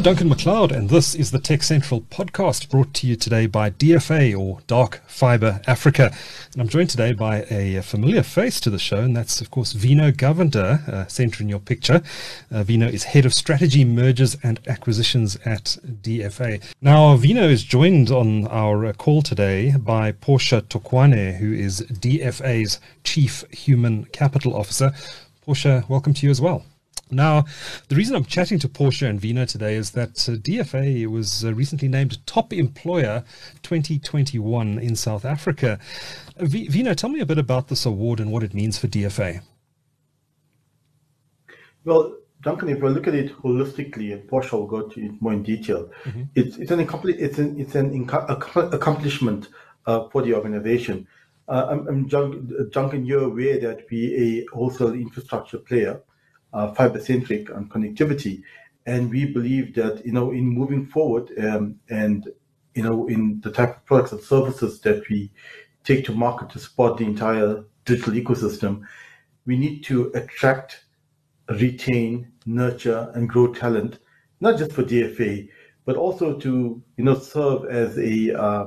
I'm Duncan McLeod, and this is the TechCentral podcast brought to you today by DFA or Dark Fiber Africa. And I'm joined today by a familiar face to the show, and that's, of course, Vino Govender, uh, center in your picture. Uh, Vino is head of strategy, mergers, and acquisitions at DFA. Now, Vino is joined on our call today by Portia Tokwane, who is DFA's chief human capital officer. Portia, welcome to you as well. Now, the reason I'm chatting to Portia and Vino today is that uh, DFA was uh, recently named Top Employer 2021 in South Africa. Uh, v- Vino, tell me a bit about this award and what it means for DFA. Well, Duncan, if we look at it holistically, and Portia will go to it more in detail, mm-hmm. it's, it's, an, it's an, it's an accomplishment uh, for the organization. Uh, I'm, I'm Duncan, you're aware that we're a wholesale infrastructure player uh, fiber centric and connectivity. And we believe that, you know, in moving forward um, and, you know, in the type of products and services that we take to market to support the entire digital ecosystem, we need to attract, retain, nurture, and grow talent, not just for DFA, but also to, you know, serve as a, uh,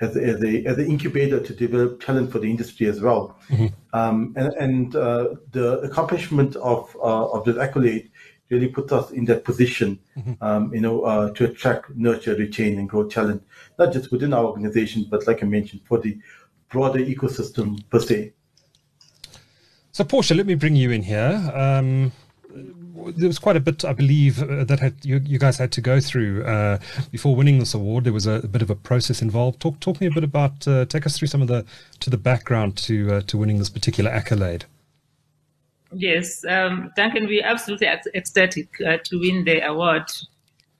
as, as a as an incubator to develop talent for the industry as well. Mm-hmm. Um, and and uh, the accomplishment of uh, of this accolade really puts us in that position, mm-hmm. um, you know, uh, to attract, nurture, retain, and grow talent, not just within our organization, but like I mentioned, for the broader ecosystem per se. So, Portia, let me bring you in here. Um, there was quite a bit, I believe, uh, that had, you, you, guys had to go through uh, before winning this award. There was a, a, bit of a process involved. Talk talk me a bit about, uh, take us through some of the to the background to uh, to winning this particular accolade. Yes, um, Duncan, we're absolutely ecstatic uh, to win the award.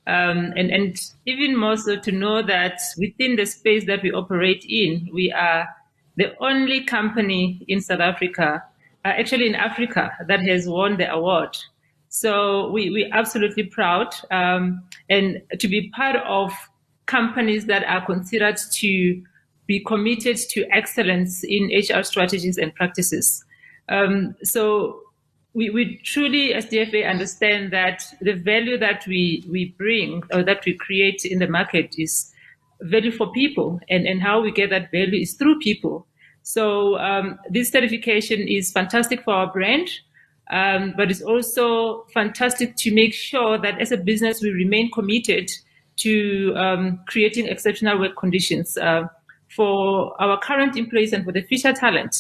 Um, and, and even more so to know that within the space that we operate in, we are the only company in South Africa, uh, actually in Africa, that has won the award. So we, we're absolutely proud um, and to be part of companies that are considered to be committed to excellence in HR strategies and practices. Um, so we, we truly, as DFA, understand that the value that we, we bring or that we create in the market is value for people, and, and how we get that value is through people. So um, this certification is fantastic for our brand. Um, but it's also fantastic to make sure that as a business we remain committed to um, creating exceptional work conditions uh, for our current employees and for the future talent.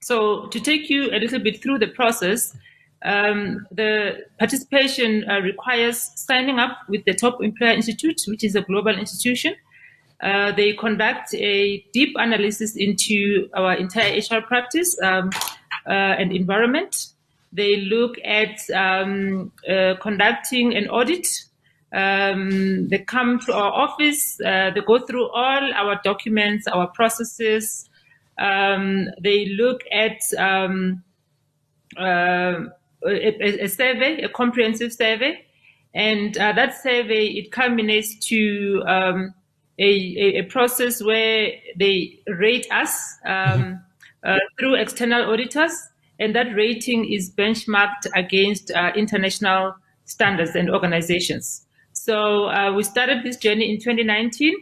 So, to take you a little bit through the process, um, the participation uh, requires signing up with the Top Employer Institute, which is a global institution. Uh, they conduct a deep analysis into our entire HR practice um, uh, and environment. They look at um, uh, conducting an audit. Um, they come to our office. Uh, they go through all our documents, our processes. Um, they look at um, uh, a, a, survey, a comprehensive survey, and uh, that survey it culminates to um, a, a, process where they rate us um, mm-hmm. uh, through external auditors and that rating is benchmarked against uh, international standards and organizations. So uh, we started this journey in 2019.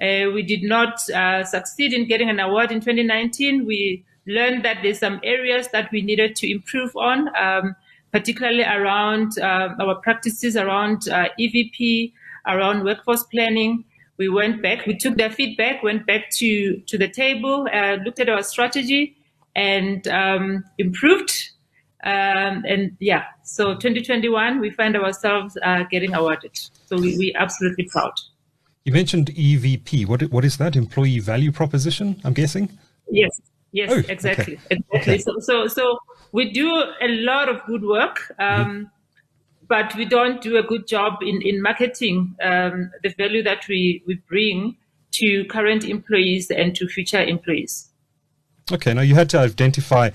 Uh, we did not uh, succeed in getting an award in 2019. We learned that there's some areas that we needed to improve on, um, particularly around uh, our practices around uh, EVP, around workforce planning. We went back, we took their feedback, went back to, to the table, looked at our strategy, and um, improved. Um, and yeah, so 2021, we find ourselves uh, getting awarded. So we, we absolutely proud. You mentioned EVP. What, what is that? Employee value proposition, I'm guessing? Yes, yes, oh, exactly. Okay. Exactly. Okay. So, so, so we do a lot of good work. Um, mm-hmm. But we don't do a good job in, in marketing um, the value that we, we bring to current employees and to future employees. Okay, now you had to identify,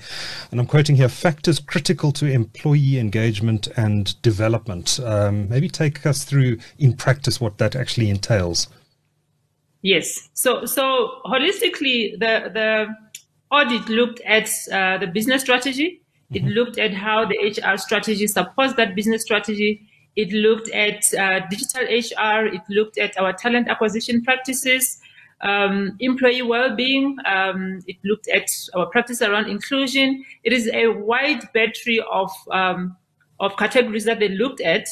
and I'm quoting here, factors critical to employee engagement and development. Um, maybe take us through in practice what that actually entails. Yes. So, so holistically, the the audit looked at uh, the business strategy. It mm-hmm. looked at how the HR strategy supports that business strategy. It looked at uh, digital HR. It looked at our talent acquisition practices, um, employee well-being. Um, it looked at our practice around inclusion. It is a wide battery of um, of categories that they looked at,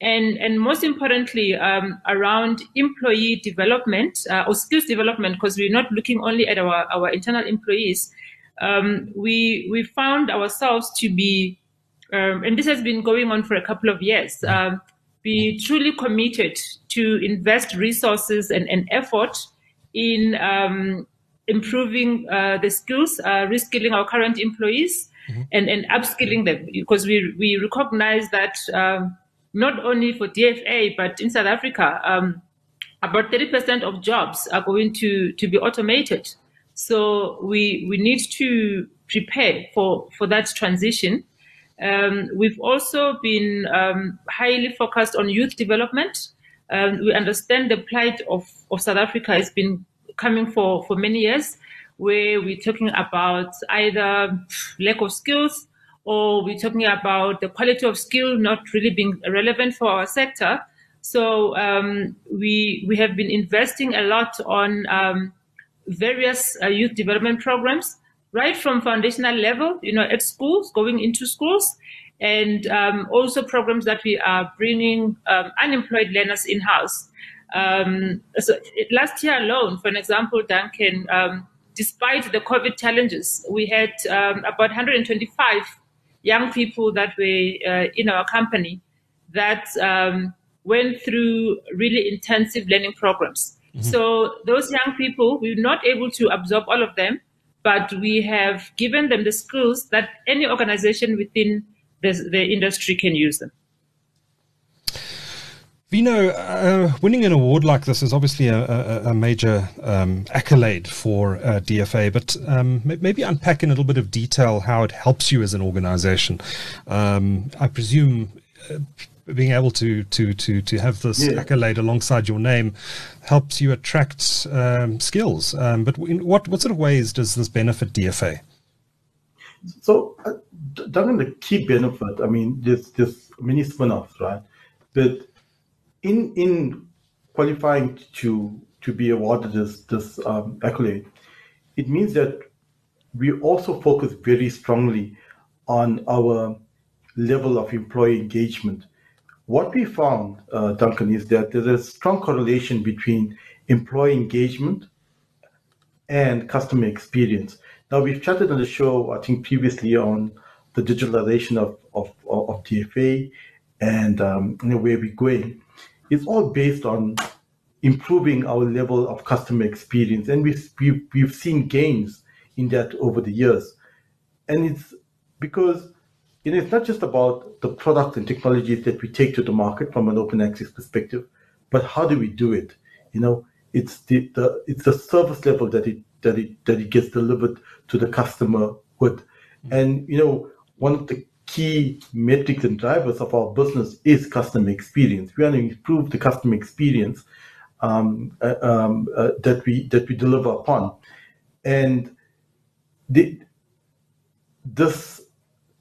and and most importantly um, around employee development uh, or skills development, because we're not looking only at our our internal employees. Um, we we found ourselves to be um, and this has been going on for a couple of years, be truly committed to invest resources and, and effort in um, improving uh, the skills, uh, reskilling our current employees, mm-hmm. and, and upskilling them because we, we recognize that um, not only for DFA, but in South Africa, um, about 30% of jobs are going to, to be automated. So we, we need to prepare for, for that transition um, we've also been um, highly focused on youth development. Um, we understand the plight of, of South Africa has been coming for, for many years, where we're talking about either lack of skills or we're talking about the quality of skill not really being relevant for our sector. So um, we we have been investing a lot on um, various uh, youth development programs right from foundational level, you know, at schools, going into schools, and um, also programs that we are bringing um, unemployed learners in house. Um, so last year alone, for an example, Duncan, um, despite the COVID challenges, we had um, about 125 young people that were uh, in our company that um, went through really intensive learning programs. Mm-hmm. So those young people, we were not able to absorb all of them but we have given them the skills that any organization within the, the industry can use them. Vino, uh, winning an award like this is obviously a, a, a major um, accolade for uh, DFA, but um, maybe unpack in a little bit of detail how it helps you as an organization. Um, I presume uh, being able to to to to have this yeah. accolade alongside your name helps you attract um, skills. Um, but in what what sort of ways does this benefit DFA? So, uh, Duncan, the key benefit, I mean, there's there's many spin-offs, right? But in in qualifying to to be awarded this this um, accolade, it means that we also focus very strongly on our level of employee engagement what we found, uh, Duncan, is that there's a strong correlation between employee engagement and customer experience. Now, we've chatted on the show, I think, previously on the digitalization of, of, of DFA and um, you know, where we're going. It's all based on improving our level of customer experience. And we've, we've, we've seen gains in that over the years. And it's because you know, it's not just about the product and technologies that we take to the market from an open access perspective, but how do we do it? You know, it's the, the it's the service level that it that it that it gets delivered to the customer with. And you know, one of the key metrics and drivers of our business is customer experience. We want to improve the customer experience um, uh, um, uh, that we that we deliver upon, and the, this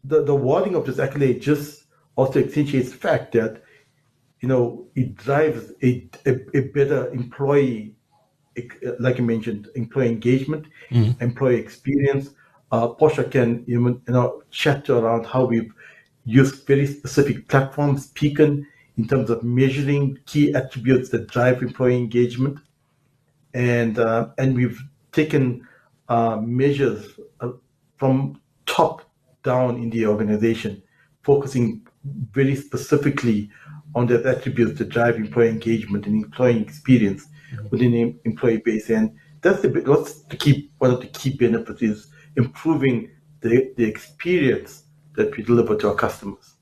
the, the wording of this accolade just also accentuates the fact that, you know, it drives a, a, a better employee, like you mentioned, employee engagement, mm-hmm. employee experience. Uh, Portia can you know chat around how we've used very specific platforms, Peakon, in terms of measuring key attributes that drive employee engagement, and uh, and we've taken uh, measures uh, from top down in the organization, focusing very specifically on the attributes that drive employee engagement and employee experience. Within the employee base. And that's the what's the key one of the key benefits is improving the, the experience that we deliver to our customers.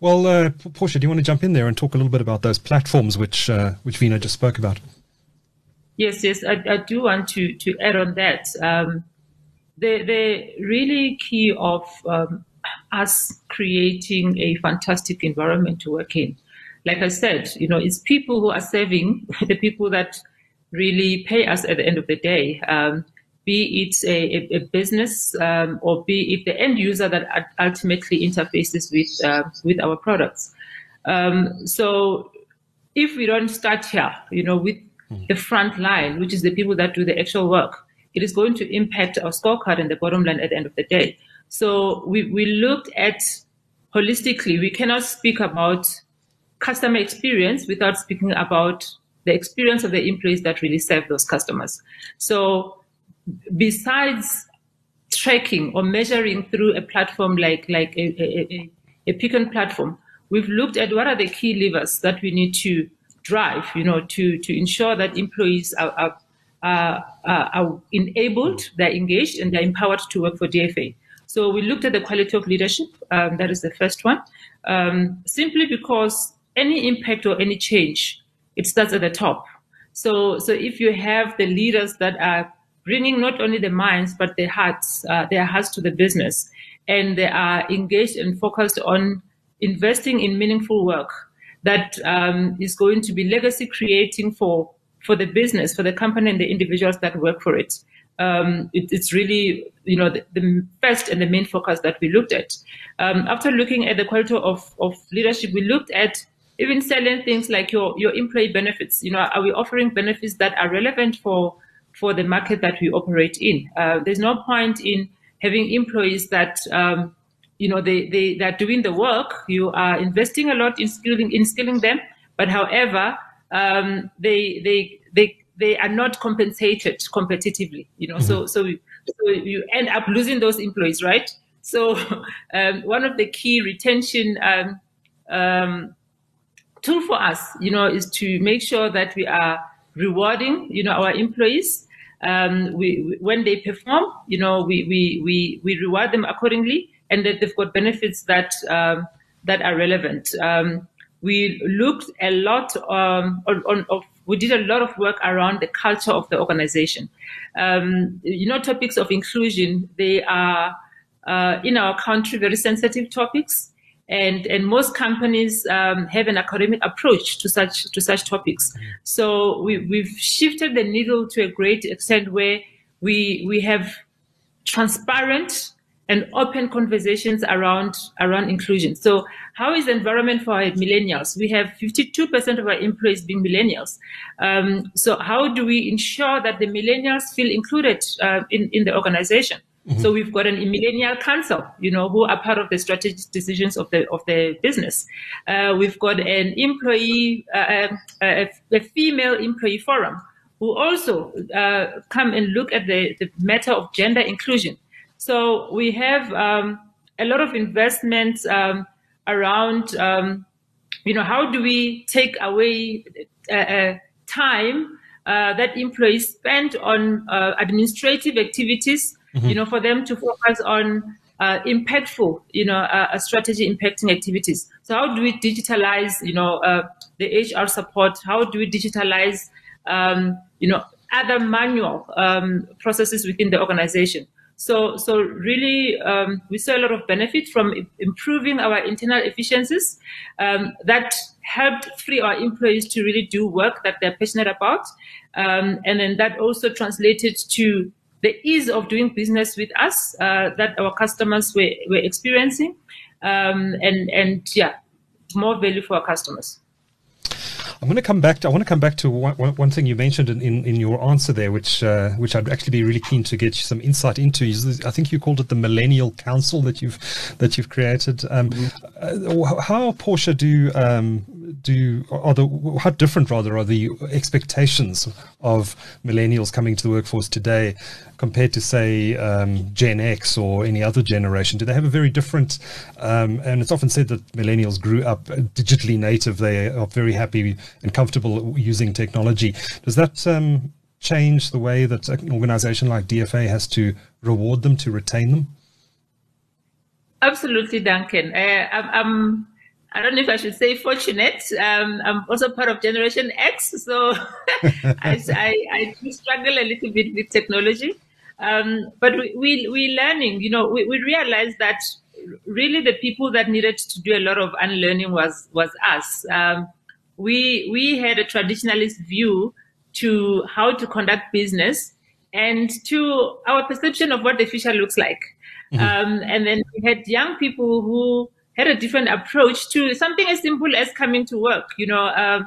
Well, uh, Portia, do you want to jump in there and talk a little bit about those platforms which uh, which Vino just spoke about? Yes, yes, I, I do want to to add on that. Um, the, the really key of um, us creating a fantastic environment to work in. Like I said, you know, it's people who are serving the people that really pay us at the end of the day. Um, be it a, a business um, or be it the end user that ultimately interfaces with uh, with our products. Um, so if we don't start here, you know, with mm. the front line, which is the people that do the actual work, it is going to impact our scorecard and the bottom line at the end of the day. So we, we looked at holistically, we cannot speak about customer experience without speaking about the experience of the employees that really serve those customers. So besides tracking or measuring through a platform like, like a, a, a, a platform, we've looked at what are the key levers that we need to drive, you know, to, to ensure that employees are, are, are, are enabled, they're engaged, and they're empowered to work for DFA. So we looked at the quality of leadership. Um, that is the first one. Um, simply because any impact or any change, it starts at the top. So, so if you have the leaders that are bringing not only the minds but their hearts, uh, their hearts to the business, and they are engaged and focused on investing in meaningful work that um, is going to be legacy creating for for the business, for the company, and the individuals that work for it. Um, it it's really you know the, the, first and the main focus that we looked at. Um, after looking at the quality of, of leadership, we looked at even selling things like your your employee benefits. You know, are we offering benefits that are relevant for for the market that we operate in? Uh, there's no point in having employees that um, you know they, they they're doing the work you are investing a lot in skilling in skilling them but however um, they they they they are not compensated competitively you know mm-hmm. so so so you end up losing those employees right so um, one of the key retention um, um, tool for us you know is to make sure that we are rewarding you know our employees um, we, we, when they perform you know we, we we we reward them accordingly and that they've got benefits that um, that are relevant. Um, we looked a lot um, on, on, of, we did a lot of work around the culture of the organization. Um, you know, topics of inclusion they are uh, in our country very sensitive topics. And, and most companies um, have an academic approach to such to such topics. Mm-hmm. So we, we've shifted the needle to a great extent where we we have transparent and open conversations around around inclusion. So, how is the environment for millennials? We have 52% of our employees being millennials. Um, so, how do we ensure that the millennials feel included uh, in in the organization? Mm-hmm. So we've got an millennial council, you know, who are part of the strategic decisions of the of the business. Uh, we've got an employee, uh, um, a, a, female employee forum, who also uh, come and look at the, the matter of gender inclusion. So we have um, a lot of investments um, around, um, you know, how do we take away uh, uh, time uh, that employees spend on uh, administrative activities, mm-hmm. you know, for them to focus on uh, impactful, you know, uh, strategy impacting activities. So how do we digitalize, you know, uh, the HR support? How do we digitalize, um, you know, other manual um, processes within the organization? So, so really, um, we saw a lot of benefit from improving our internal efficiencies. Um, that helped free our employees to really do work that they're passionate about, um, and then that also translated to the ease of doing business with us uh, that our customers were, were experiencing, um, and and yeah, more value for our customers. I'm going to come back. To, I want to come back to one, one thing you mentioned in, in, in your answer there, which uh, which I'd actually be really keen to get some insight into. I think you called it the Millennial Council that you've that you've created. Um, mm-hmm. uh, how Portia do um, do are the how different rather are the expectations of millennials coming to the workforce today compared to say um, Gen X or any other generation? Do they have a very different? Um, and it's often said that millennials grew up digitally native. They are very happy and comfortable using technology. Does that um, change the way that an organization like DFA has to reward them to retain them? Absolutely, Duncan. Uh, I'm, I'm I don't know if I should say fortunate. Um, I'm also part of Generation X, so I, I, I, do struggle a little bit with technology. Um, but we, we, we learning, you know, we, we realized that really the people that needed to do a lot of unlearning was, was us. Um, we, we had a traditionalist view to how to conduct business and to our perception of what the future looks like. Mm-hmm. Um, and then we had young people who had a different approach to something as simple as coming to work. You know, uh,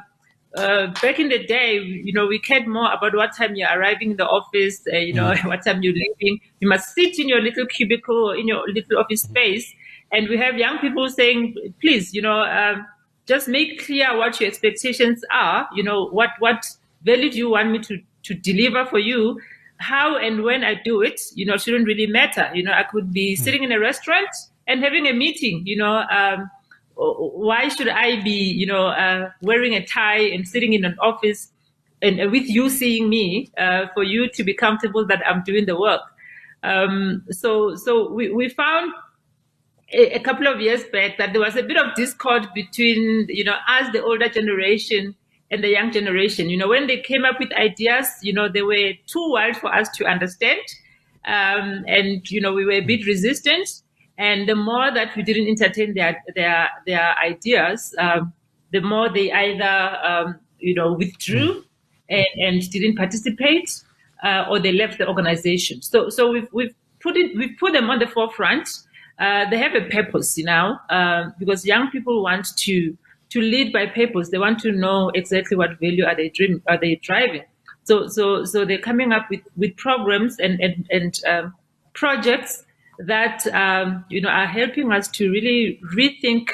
uh, back in the day, you know, we cared more about what time you're arriving in the office, uh, you know, mm. what time you're leaving. You must sit in your little cubicle in your little office space. And we have young people saying, please, you know, um, just make clear what your expectations are. You know, what, what value do you want me to, to deliver for you? How and when I do it, you know, shouldn't really matter. You know, I could be mm. sitting in a restaurant and having a meeting, you know, um, why should I be, you know, uh, wearing a tie and sitting in an office and uh, with you seeing me uh, for you to be comfortable that I'm doing the work? Um, so, so we, we found a, a, couple of years back that there was a bit of discord between, you know, us, the older generation, and the young generation. You know, when they came up with ideas, you know, they were too wild for us to understand. Um, and, you know, we were a bit resistant. And the more that we didn't entertain their their their ideas, um, the more they either um, you know withdrew and, and didn't participate, uh, or they left the organization. So so we've we've put it we've put them on the forefront. Uh, they have a purpose you know uh, because young people want to to lead by purpose. They want to know exactly what value are they dream are they driving. So so so they're coming up with with programs and and and um, projects that um, you know are helping us to really rethink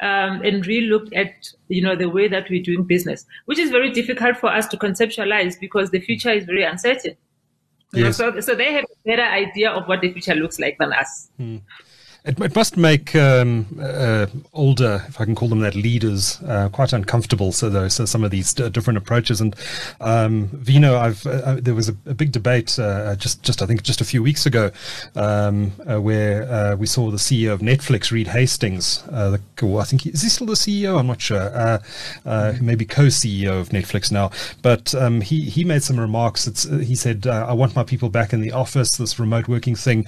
um, and relook at you know the way that we're doing business, which is very difficult for us to conceptualize because the future is very uncertain. Yes. Know, so, so they have a better idea of what the future looks like than us. Hmm. It, it must make um, uh, older, if I can call them that, leaders uh, quite uncomfortable. So, though, so some of these d- different approaches. And um, Vino, I've uh, uh there was a, a big debate uh, just, just I think just a few weeks ago, um, uh, where we saw the CEO of Netflix, Reed Hastings. The, well, I think he, is he still the CEO? I'm not sure. maybe co-CEO of Netflix now. But um, he he made some remarks. It's, he said, "I want my people back in the office. This remote working thing."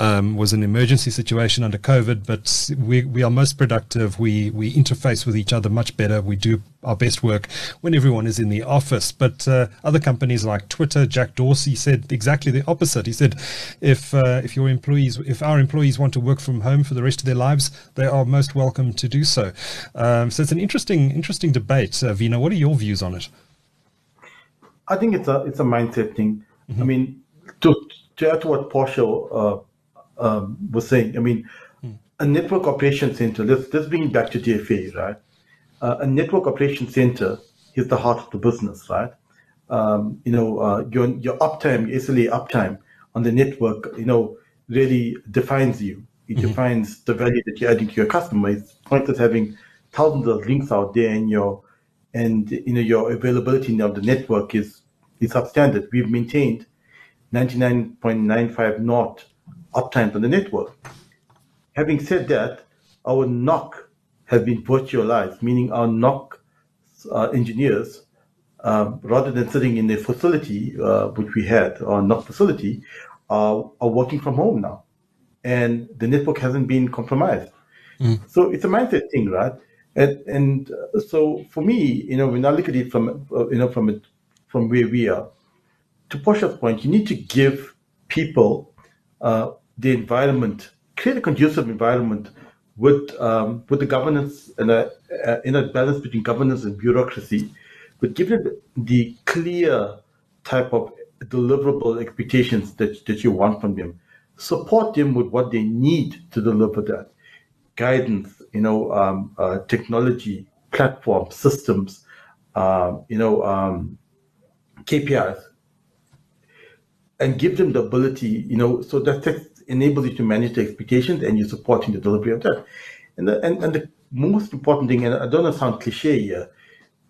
Um, was an emergency situation under COVID, but we, we are most productive. We, we interface with each other much better. We do our best work when everyone is in the office. But uh, other companies like Twitter, Jack Dorsey said exactly the opposite. He said, if uh, if your employees, if our employees want to work from home for the rest of their lives, they are most welcome to do so. Um, so it's an interesting interesting debate. Uh, Vino, what are your views on it? I think it's a it's a mindset thing. Mm-hmm. I mean, to to add to what Portia uh, um, was saying. I mean, hmm. a network operation center, let's, let's bring it back to DFA, right? Uh, a network operation center is the heart of the business, right? Um, you know, uh, your, your uptime, your SLA uptime on the network, you know, really defines you. It mm-hmm. defines the value that you're adding to your customer. It's pointless having thousands of links out there and your, and, you know, your availability of the network is, is substandard. We've maintained 99.95 not uptime on the network. Having said that, our NOC has been virtualized, meaning our NOC uh, engineers, uh, rather than sitting in a facility, uh, which we had, our NOC facility, are working from home now. And the network hasn't been compromised. Mm. So it's a mindset thing, right? And, and uh, so for me, you know, when I look at it from, uh, you know, from it, from where we are, to Portia's point, you need to give people uh, the environment, create a conducive environment with um, with the governance and a, a, in a balance between governance and bureaucracy, but give them the clear type of deliverable expectations that, that you want from them. Support them with what they need to deliver that guidance, you know, um, uh, technology, platform, systems, uh, you know, um, KPIs, and give them the ability, you know, so that enables you to manage the expectations and you're supporting the delivery of that. And the, and, and the most important thing, and I don't want to sound cliche here,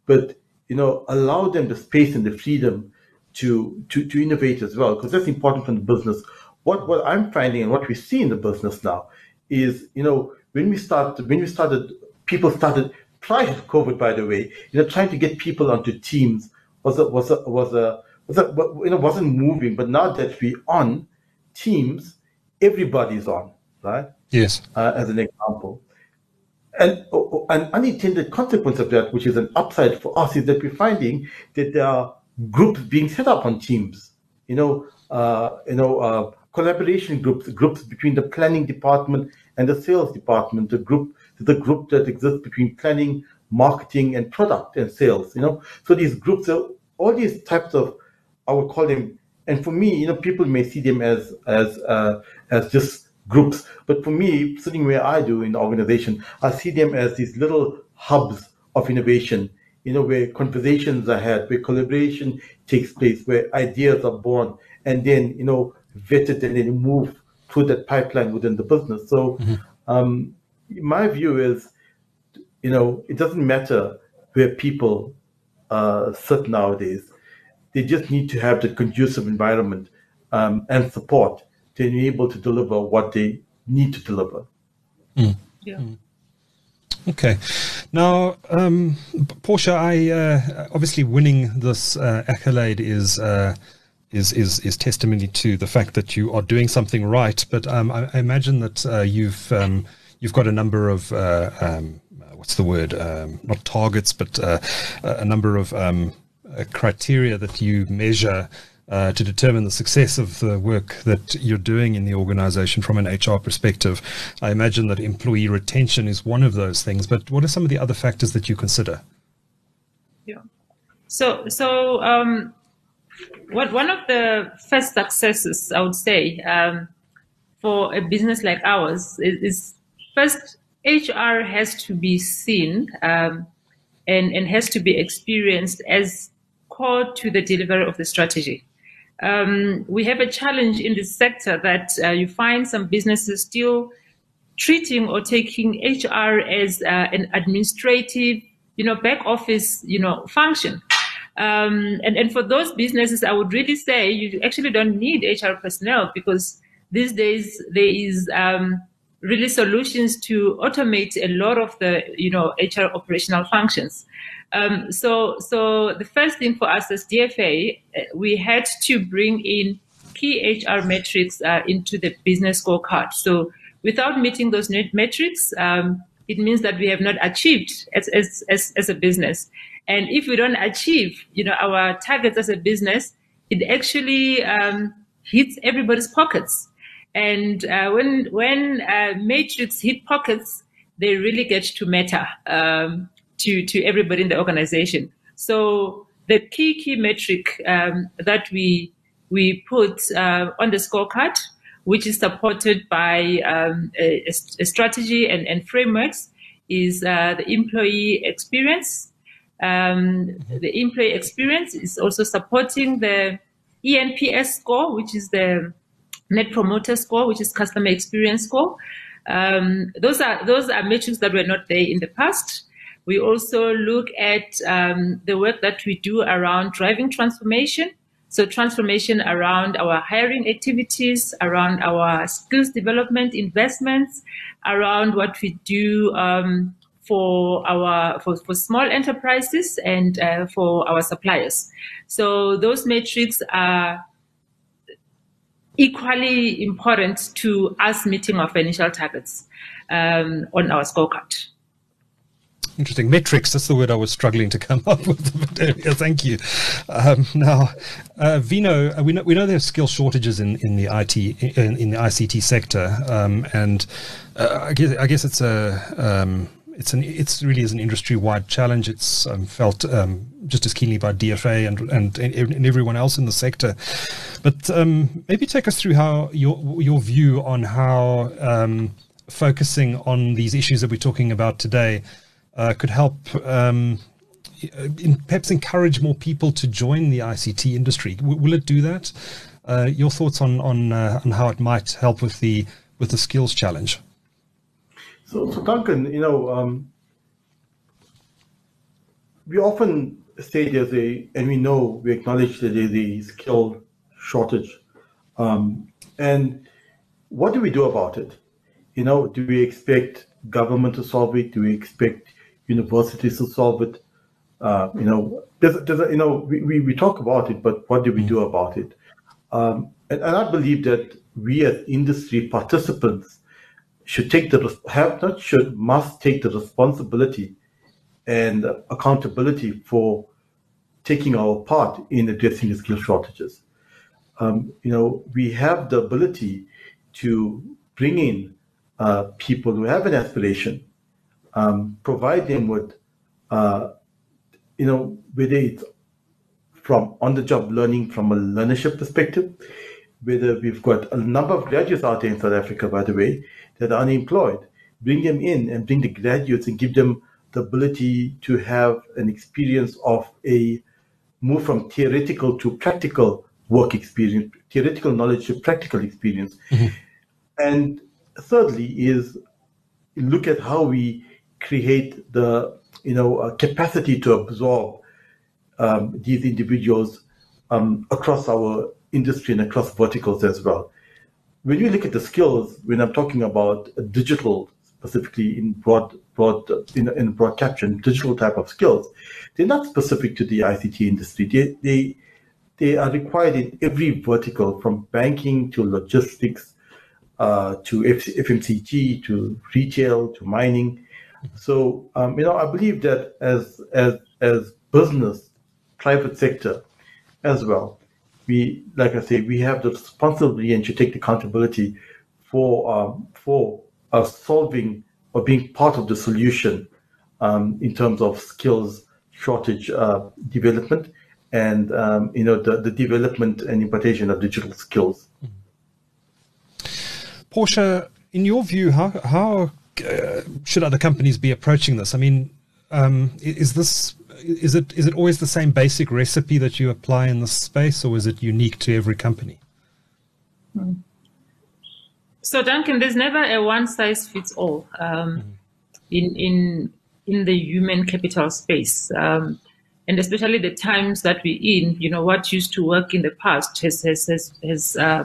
but you know, allow them the space and the freedom to to, to innovate as well, because that's important for the business. What what I'm finding and what we see in the business now is, you know, when we start when we started, people started prior to COVID, by the way, you know, trying to get people onto teams was a was a was a, was a you know wasn't moving. But now that we're on teams, everybody's on, right? Yes. Uh, as an example. And an unintended consequence of that, which is an upside for us, is that we're finding that there are groups being set up on teams. You know, uh, you know, uh, collaboration groups, groups between the planning department and the sales department, the group, the group that exists between planning, marketing, and product and sales. You know, so these groups are all these types of, I would call them, and for me, you know, people may see them as as uh, as just groups, but for me, sitting where I do in the organization, I see them as these little hubs of innovation. You know, where conversations are had, where collaboration takes place, where ideas are born, and then you know vetted and then move through that pipeline within the business. So, mm-hmm. um, my view is, you know, it doesn't matter where people uh, sit nowadays. They just need to have the conducive environment um, and support to be able to deliver what they need to deliver. Mm. Yeah. Mm. Okay. Now, um, Portia, I uh, obviously winning this uh, accolade is uh, is is is testimony to the fact that you are doing something right. But um, I, I, imagine that uh, you've um, you've got a number of uh, um, what's the word? Um, not targets, but uh, a number of um, uh, criteria that you measure. Uh, to determine the success of the work that you're doing in the organization from an HR perspective. I imagine that employee retention is one of those things, but what are some of the other factors that you consider? Yeah. So, so um, what, one of the first successes, I would say, um, for a business like ours is, is, first HR has to be seen um, and, and has to be experienced as core to the delivery of the strategy. Um, we have a challenge in this sector that uh, you find some businesses still treating or taking HR as uh, an administrative, you know, back office, you know, function. Um, and, and for those businesses, I would really say you actually don't need HR personnel because these days there is um, really solutions to automate a lot of the you know HR operational functions. Um, so so the first thing for us as DFA, uh, we had to bring in key HR metrics uh, into the business scorecard. So without meeting those metrics, um, it means that we have not achieved as, as, as, as a business. And if we don't achieve, you know, our targets as a business, it actually um, hits everybody's pockets. And uh, when when uh, matrix hit pockets, they really get to matter um, to to everybody in the organization. So the key key metric um, that we we put uh, on the scorecard, which is supported by um, a, a, strategy and, and frameworks, is uh, the employee experience, um, the employee experience is also supporting the ENPS score, which is the Net Promoter Score, which is customer experience score. Um, those are those are metrics that were not there in the past. We also look at um, the work that we do around driving transformation. So transformation around our hiring activities, around our skills development investments, around what we do um, for our for, for small enterprises and uh, for our suppliers. So those metrics are equally important to us meeting our financial targets um, on our scorecard. Interesting metrics. That's the word I was struggling to come up with. Thank you. Um, now, uh, Vino, uh, we know we know there are skill shortages in, in the IT in, in the ICT sector, um, and uh, I guess I guess it's a um, it's an it's really is an industry wide challenge. It's um, felt um, just as keenly by DFA and, and, and everyone else in the sector. But um, maybe take us through how your your view on how um, focusing on these issues that we're talking about today uh, could help. Um, in, perhaps encourage more people to join the ICT industry. W- will it do that? Uh, your thoughts on on uh, on how it might help with the with the skills challenge? So, so Duncan, you know, um, we often say there's a, and we know, we acknowledge that there's a skill shortage. Um, and what do we do about it? You know, do we expect government to solve it? Do we expect universities to solve it? Uh, you know, there's, there's a, you know, we, we, we, talk about it, but what do we do about it? Um, and, and I believe that we as industry participants should take the have not should must take the responsibility and accountability for taking our part in addressing the skill shortages. um, you know, we have the ability to bring in uh, people who have an aspiration, um, provide them with, uh, you know, whether it's from on-the-job learning from a learnership perspective, whether we've got a number of graduates out there in South Africa, by the way, that are unemployed, bring them in and bring the graduates and give them the ability to have an experience of a move from theoretical to practical work experience, theoretical knowledge to practical experience. Mm-hmm. And thirdly is look at how we create the you know capacity to absorb um, these individuals um, across our industry and across verticals as well. When you look at the skills, when I'm talking about digital specifically in broad broad in, in broad caption digital type of skills they're not specific to the ict industry they, they they are required in every vertical from banking to logistics uh, to F- fmcg to retail to mining so um, you know i believe that as as as business private sector as well we like i say we have the responsibility and should take the accountability for um, for are solving or being part of the solution um, in terms of skills shortage uh, development and um, you know the, the development and impartation of digital skills. Portia, in your view, how how uh, should other companies be approaching this? I mean, um, is this is it is it always the same basic recipe that you apply in this space, or is it unique to every company? Mm. So Duncan, there's never a one size fits all um, mm-hmm. in in in the human capital space, um, and especially the times that we're in. You know, what used to work in the past has has has has, uh,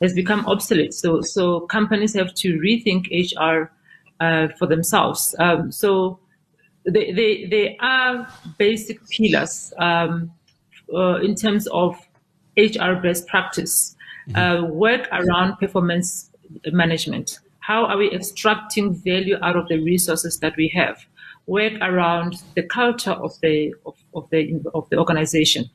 has become obsolete. So so companies have to rethink HR uh, for themselves. Um, so they, they they are basic pillars um, uh, in terms of HR best practice. Mm-hmm. Uh, work around performance management. How are we extracting value out of the resources that we have? Work around the culture of the of, of the of the organization.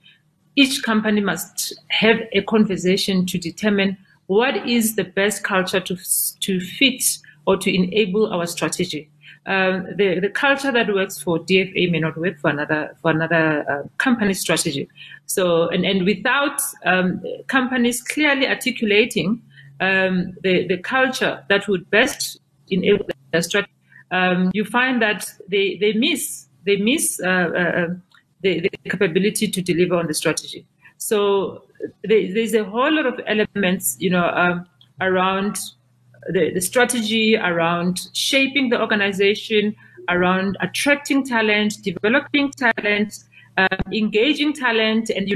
Each company must have a conversation to determine what is the best culture to to fit or to enable our strategy. Um, the, the culture that works for DFA may not work for another for another uh, company strategy. So and, and without um, companies clearly articulating um, the, the culture that would best enable the strategy, um, you find that they, they miss, they miss uh, uh, um, the, the, capability to deliver on the strategy. So there, there's a whole lot of elements, you know, um, around the, the strategy, around shaping the organization, around attracting talent, developing talent, um, engaging talent, and you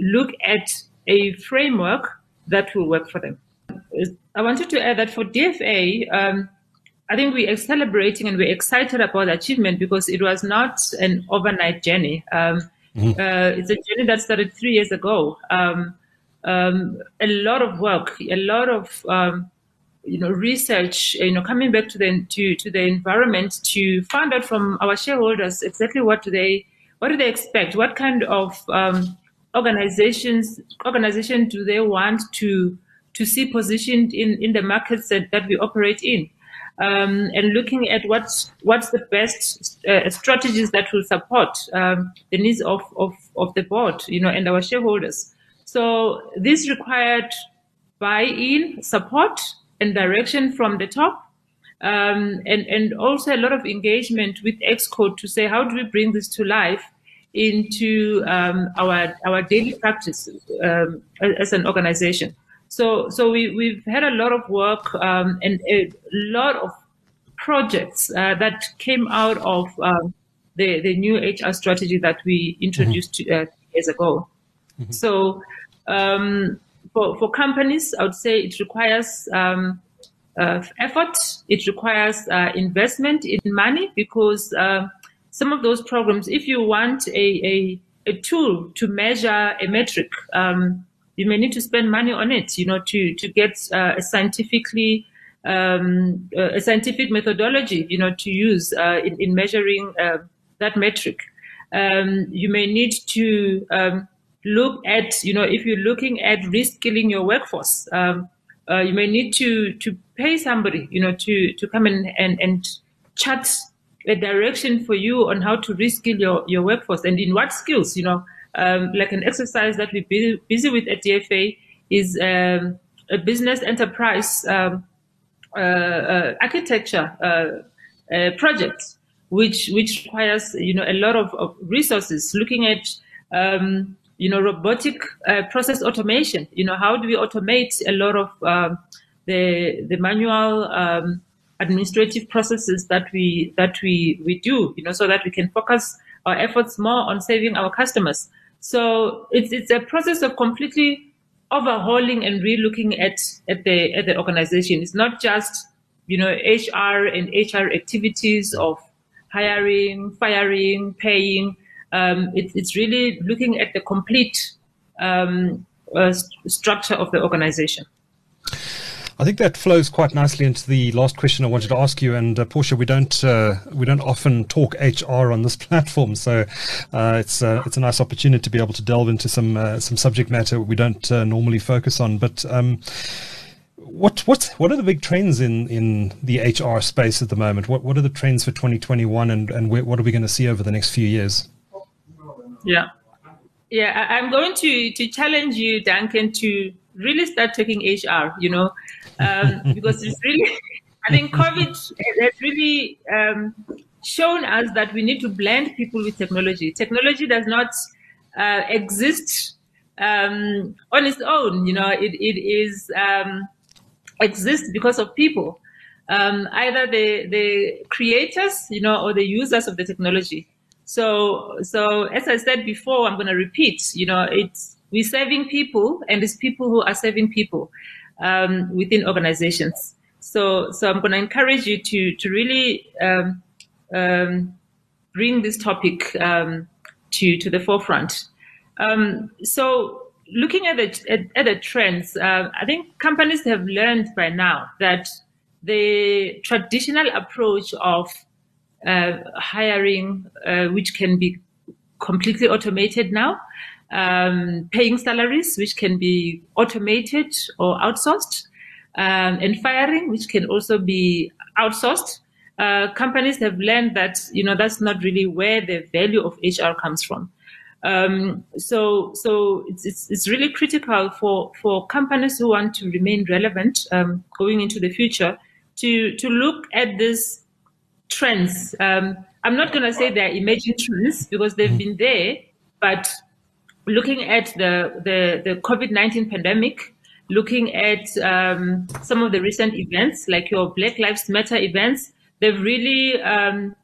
look at a framework that will work for them. I wanted to add that for DFA, um, I think we are celebrating and we're excited about the achievement because it was not an overnight journey. Um, mm-hmm. uh, it's a journey that started three years ago. Um, um a lot of work, a lot of um, you know research, you know, coming back to the to, to the environment to find out from our shareholders exactly what do they what do they expect, what kind of um, organizations organization do they want to to see positioned in, in the markets that, that we operate in. Um, and looking at what's what's the best uh, strategies that will support um, the needs of, of, of the board, you know, and our shareholders. So this required buy-in, support, and direction from the top, um, and and also a lot of engagement with Exco to say how do we bring this to life into um, our our daily practice um, as an organization. So, so we, we've had a lot of work um, and a lot of projects uh, that came out of um, the, the new HR strategy that we introduced mm-hmm. uh, years ago. Mm-hmm. So, um, for, for companies, I would say it requires um, uh, effort, it requires uh, investment in money because uh, some of those programs, if you want a, a, a tool to measure a metric, um, you may need to spend money on it, you know, to to get uh, a scientifically um, uh, a scientific methodology, you know, to use uh, in, in measuring that metric. Um, you may need to um, look at, you know, if you're looking at reskilling your workforce, um, uh, you may need to to pay somebody, you know, to to come in and and chart a direction for you on how to reskill your your workforce and in what skills, you know, um, like an exercise that we're busy, busy with at DFA is um, a business enterprise um, uh, uh, architecture uh, uh, project, which which requires you know a lot of, of resources. Looking at um, you know, robotic uh, process automation. You know, how do we automate a lot of um, the the manual um, administrative processes that we that we we do. You know, so that we can focus our efforts more on saving our customers. So it's it's a process of completely overhauling and relooking at at the at the organization. It's not just you know HR and HR activities of hiring, firing, paying um, it, it's really looking at the complete um, uh, st- structure of the organization. I think that flows quite nicely into the last question I wanted to ask you. And uh, Portia, we don't uh, we don't often talk HR on this platform, so uh, it's uh, it's a nice opportunity to be able to delve into some uh, some subject matter we don't uh, normally focus on. But um, what what's what are the big trends in, in the HR space at the moment? What what are the trends for 2021, and and what are we going to see over the next few years? Yeah. Yeah, I, am going to, to challenge you, Duncan, to really start taking HR, you know, um, because it's really, I think COVID has really um, shown us that we need to blend people with technology. Technology does not uh, exist um, on its own, you know, it, it is um, exists because of people. Um, either the, the creators, you know, or the users of the technology. So, so as I said before, I'm going to repeat. You know, it's we're serving people, and it's people who are serving people um, within organizations. So, so I'm going to encourage you to to really um, um, bring this topic um, to to the forefront. Um, so, looking at the at, at the trends, uh, I think companies have learned by now that the traditional approach of hiring, uh, which can be completely automated now, um, paying salaries, which can be automated or outsourced, um, and firing, which can also be outsourced. Uh, companies have learned that you know that's not really where the value of HR comes from. Um, so so it's, it's, it's really critical for for companies who want to remain relevant um, going into the future to to look at this trends. Um, I'm not going to say they're emerging trends because they've been there, but looking at the, the, the COVID 19 pandemic, looking at um, some of the recent events, like your Black Lives Matter events, they've really um,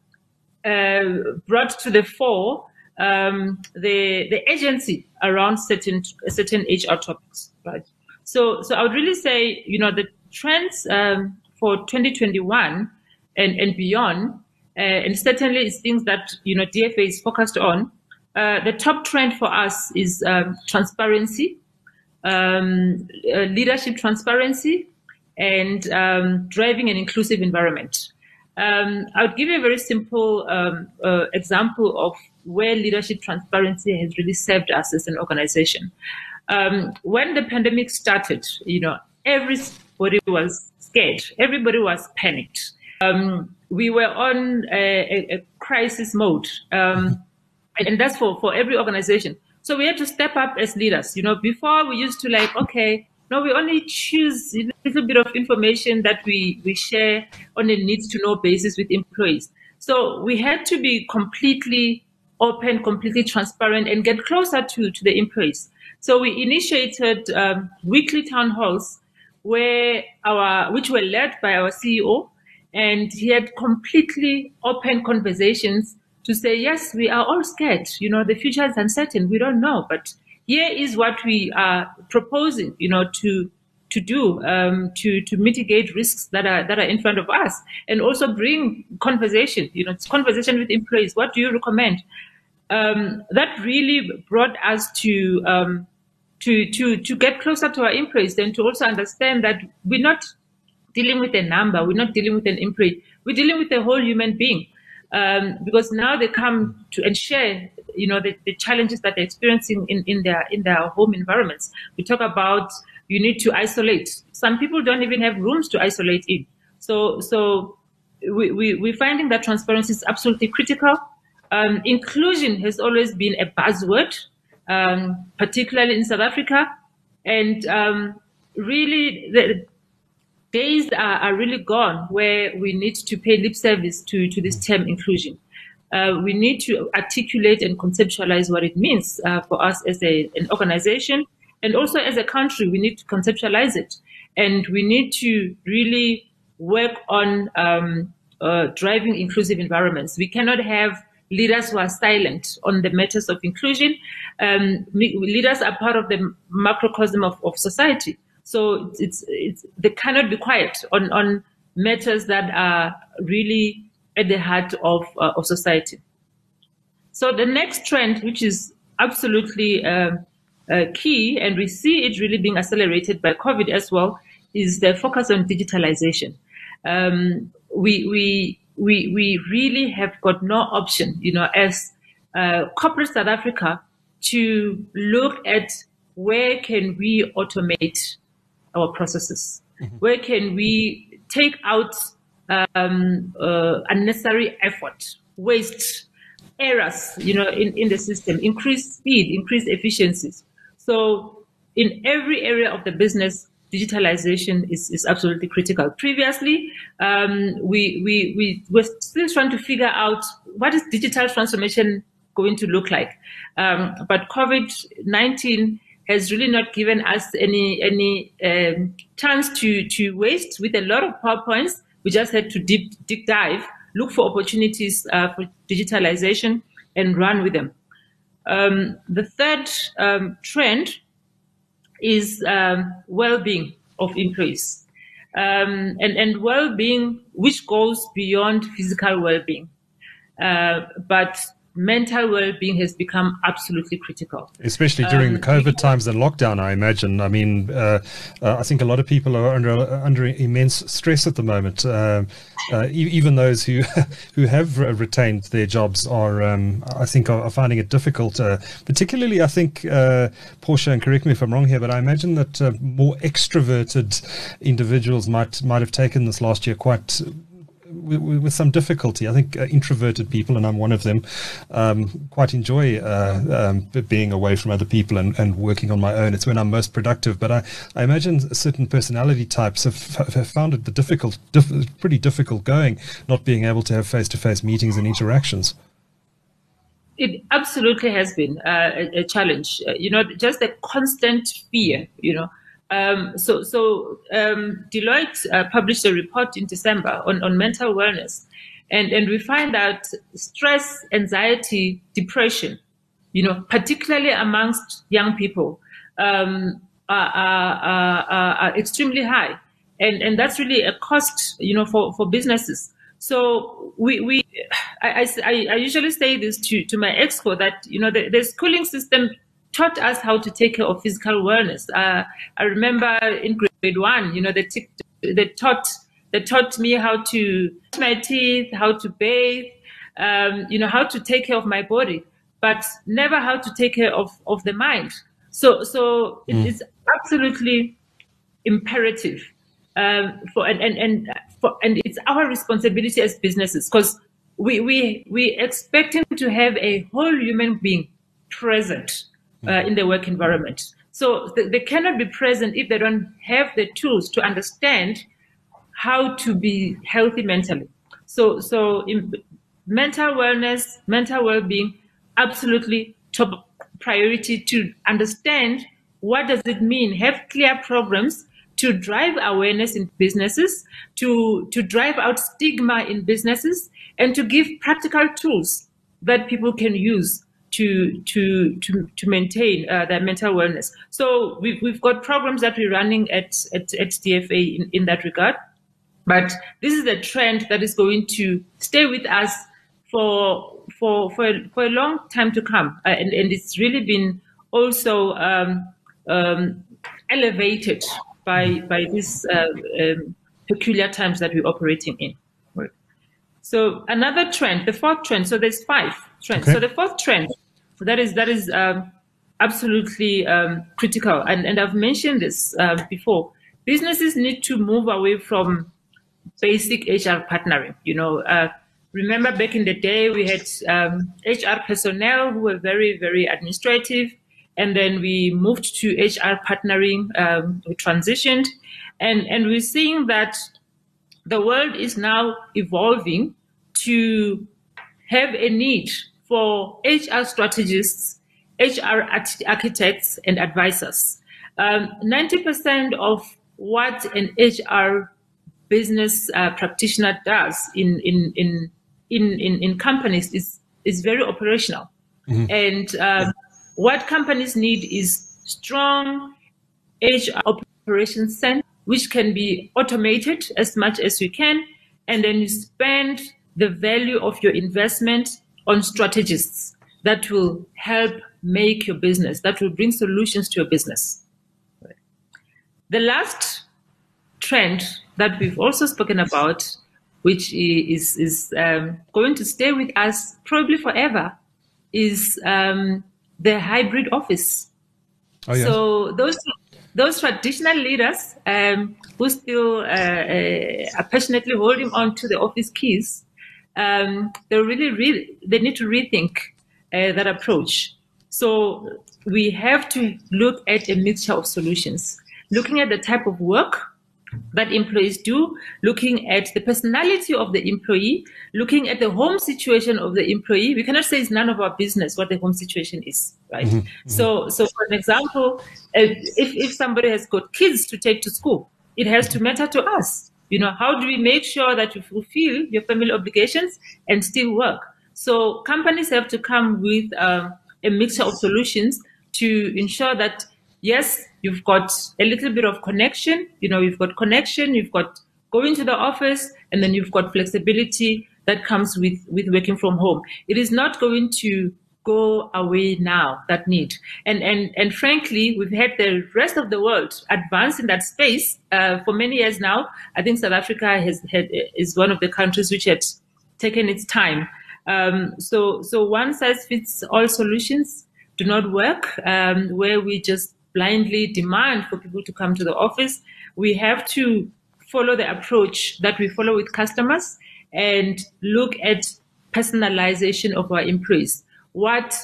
uh, brought to the fore um, the the agency around certain certain HR topics, right? So so I would really say, you know, the trends um, for 2021 and, and beyond. Uh, and certainly it's things that, you know, DFA is focused on. Uh, the top trend for us is um, transparency, um, uh, leadership transparency, and um, driving an inclusive environment. Um, I would give you a very simple um, uh, example of where leadership transparency has really served us as an organization. When the pandemic started, you know, everybody was scared. Everybody was panicked um, we were on a, a crisis mode. Um, and that's for, for every organization. So we had to step up as leaders. You know, before we used to like, okay, no, we only choose a little bit of information that we, we share on a needs to know basis with employees. So we had to be completely open, completely transparent, and get closer to, to the employees. So we initiated um, weekly town halls where our, which were led by our CEO, and he had completely open conversations to say, yes, we are all scared. You know, the future is uncertain. We don't know, but here is what we are proposing, you know, to to do um, to to mitigate risks that are that are in front of us, and also bring conversation. You know, conversation with employees. What do you recommend? Um, that really brought us to um, to to to get closer to our employees, and to also understand that we're not dealing with a number. We're not dealing with an employee. We're dealing with a whole human being. um, because now they come to and share, you know, the, the challenges that they're experiencing in, in their in their home environments. We talk about you need to isolate. Some people don't even have rooms to isolate in. So so we, we, we're finding that transparency is absolutely critical. Um, inclusion has always been a buzzword, um, particularly in South Africa. And um, really, the days are, are, really gone where we need to pay lip service to, to this term inclusion. Uh, we need to articulate and conceptualize what it means uh, for us as a, an organization and also as a country. We need to conceptualize it. And we need to really work on um, uh, driving inclusive environments. We cannot have leaders who are silent on the matters of inclusion. Um, leaders are part of the macrocosm of, of society. So it's, it's, they cannot be quiet on, on matters that are really at the heart of, uh, of society. So the next trend, which is absolutely uh, uh, key, and we see it really being accelerated by COVID as well, is the focus on digitalization. Um, we, we we we really have got no option, you know, as uh, corporate South Africa, to look at where can we automate our processes, mm-hmm. where can we take out um, uh, unnecessary effort, waste, errors, you know, in, in the system, increase speed, increase efficiencies. So in every area of the business, digitalization is, is absolutely critical. Previously, um, we, we, we were still trying to figure out what is digital transformation going to look like. Um, but COVID-19 has really not given us any, any um, chance to, to waste with a lot of PowerPoints. We just had to deep, deep dive, look for opportunities uh, for digitalization and run with them. Um, the third um, trend is um, well-being of employees um, and, and well-being which goes beyond physical well-being. Uh, but mental well-being has become absolutely critical. Especially during um, the covid times and lockdown i imagine. I mean uh, uh, i think a lot of people are under under immense stress at the moment. Uh, uh even those who who have retained their jobs are um, i think are, finding it difficult uh, particularly i think uh, portia and correct me if i'm wrong here but i imagine that more extroverted individuals might might have taken this last year quite with, with, some difficulty. I think uh, introverted people, and I'm one of them, um, quite enjoy uh, um, being away from other people and, and, working on my own. It's when I'm most productive. But I, I imagine certain personality types have, have found it the difficult, diff, pretty difficult going, not being able to have face-to-face meetings and interactions. It absolutely has been uh, a, a, challenge. Uh, you know, just the constant fear. You know um, so, so um, Deloitte uh, published a report in December on, on mental wellness, and and we find that stress, anxiety, depression, you know, particularly amongst young people, um, are, are, are, are, extremely high, and and that's really a cost, you know, for, for businesses. So we, we I, I, I usually say this to, to my exco that you know the, the schooling system taught us how to take care of physical wellness. Uh, I remember in grade one, you know, they, t- they taught they taught me how to brush my teeth, how to bathe, um, you know, how to take care of my body, but never how to take care of, of the mind. So so mm. it is absolutely imperative um, for and and and for, and it's our responsibility as businesses because we we we expecting to have a whole human being present uh, in the work environment. So th- they cannot be present if they don't have the tools to understand how to be healthy mentally. So, so mental wellness, mental well-being, absolutely top priority to understand what does it mean. Have clear programs to drive awareness in businesses, to to drive out stigma in businesses, and to give practical tools that people can use to to to to maintain uh, their mental wellness. So we've we've got programs that we're running at at, at DFA in, in that regard. But this is a trend that is going to stay with us for for for for a long time to come, uh, and and it's really been also um, um, elevated by by these uh, um, peculiar times that we're operating in. So another trend, the fourth trend. So there's five trends. Okay. So the fourth trend that is that is um, absolutely um, critical, and and I've mentioned this uh, before. Businesses need to move away from basic HR partnering. You know, uh, remember back in the day we had um, HR personnel who were very very administrative, and then we moved to HR partnering. Um, we transitioned, and and we're seeing that the world is now evolving to have a need for HR strategists, HR architects, and advisors. Um, 90% of what an HR business uh, practitioner does in, in, in, in, in, in, companies is, is very operational. Mm-hmm. And um, what companies need is strong HR operations center, which can be automated as much as you can, and then you spend the value of your investment on strategists that will help make your business, that will bring solutions to your business. The last trend that we've also spoken about, which is, is um, going to stay with us probably forever, is um, the hybrid office. Oh, yes. So those those traditional leaders um, who still uh, uh, are passionately holding on to the office keys um, they really, really they need to rethink uh, that approach. So we have to look at a mixture of solutions, looking at the type of work that employees do, looking at the personality of the employee, looking at the home situation of the employee. We cannot say it's none of our business what the home situation is, right? Mm-hmm, mm-hmm. So, so for an example, if, if somebody has got kids to take to school, it has to matter to us. You know, how do we make sure that you fulfill your family obligations and still work? So companies have to come with um, a mixture of solutions to ensure that yes, you've got a little bit of connection. You know, you've got connection, you've got going to the office, and then you've got flexibility that comes with with working from home. It is not going to go away now that need. And and and frankly we've had the rest of the world advance in that space uh, for many years now. I think south africa has had is one of the countries which had taken its time. Um, so so one size fits all solutions do not work um, where we just blindly demand for people to come to the office. We have to follow the approach that we follow with customers and look at personalization of our employees what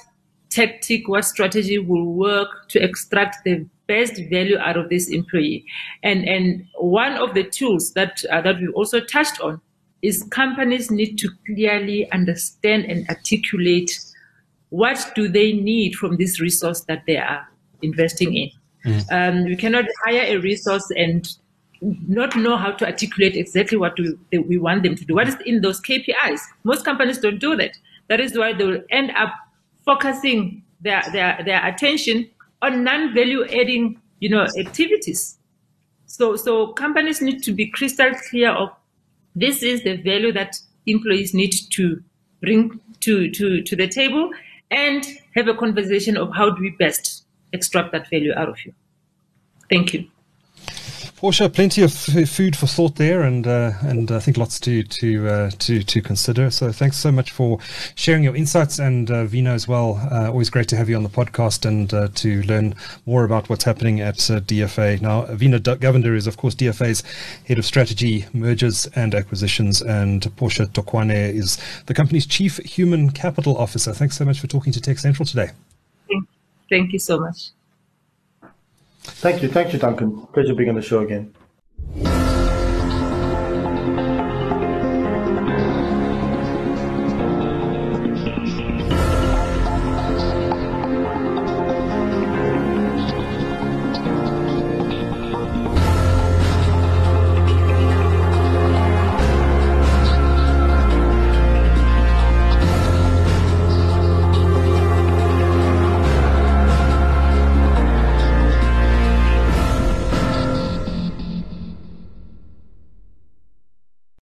tactic, what strategy will work to extract the best value out of this employee. And and one of the tools that uh, that we also touched on is companies need to clearly understand and articulate what do they need from this resource that they are investing in. Mm. Um, we cannot hire a resource and not know how to articulate exactly what we, we want them to do. What is in those KPIs? Most companies don't do that. That is why they will end up focusing their, their, their attention on non-value adding, you know, activities. So, so companies need to be crystal clear of this is the value that employees need to bring to, to, to the table and have a conversation of how do we best extract that value out of you. Thank you. Portia, plenty of food for thought there, and uh, and I think lots to to uh, to to consider. So thanks so much for sharing your insights, and uh, Vino as well. Uh, always great to have you on the podcast and uh, to learn more about what's happening at uh, DFA. Now, Vino Govender is of course DFA's head of strategy, mergers and acquisitions, and Portia Tokwane is the company's chief human capital officer. Thanks so much for talking to TechCentral today. Thank you so much. Thank you. Thank you, Duncan. Pleasure being on the show again.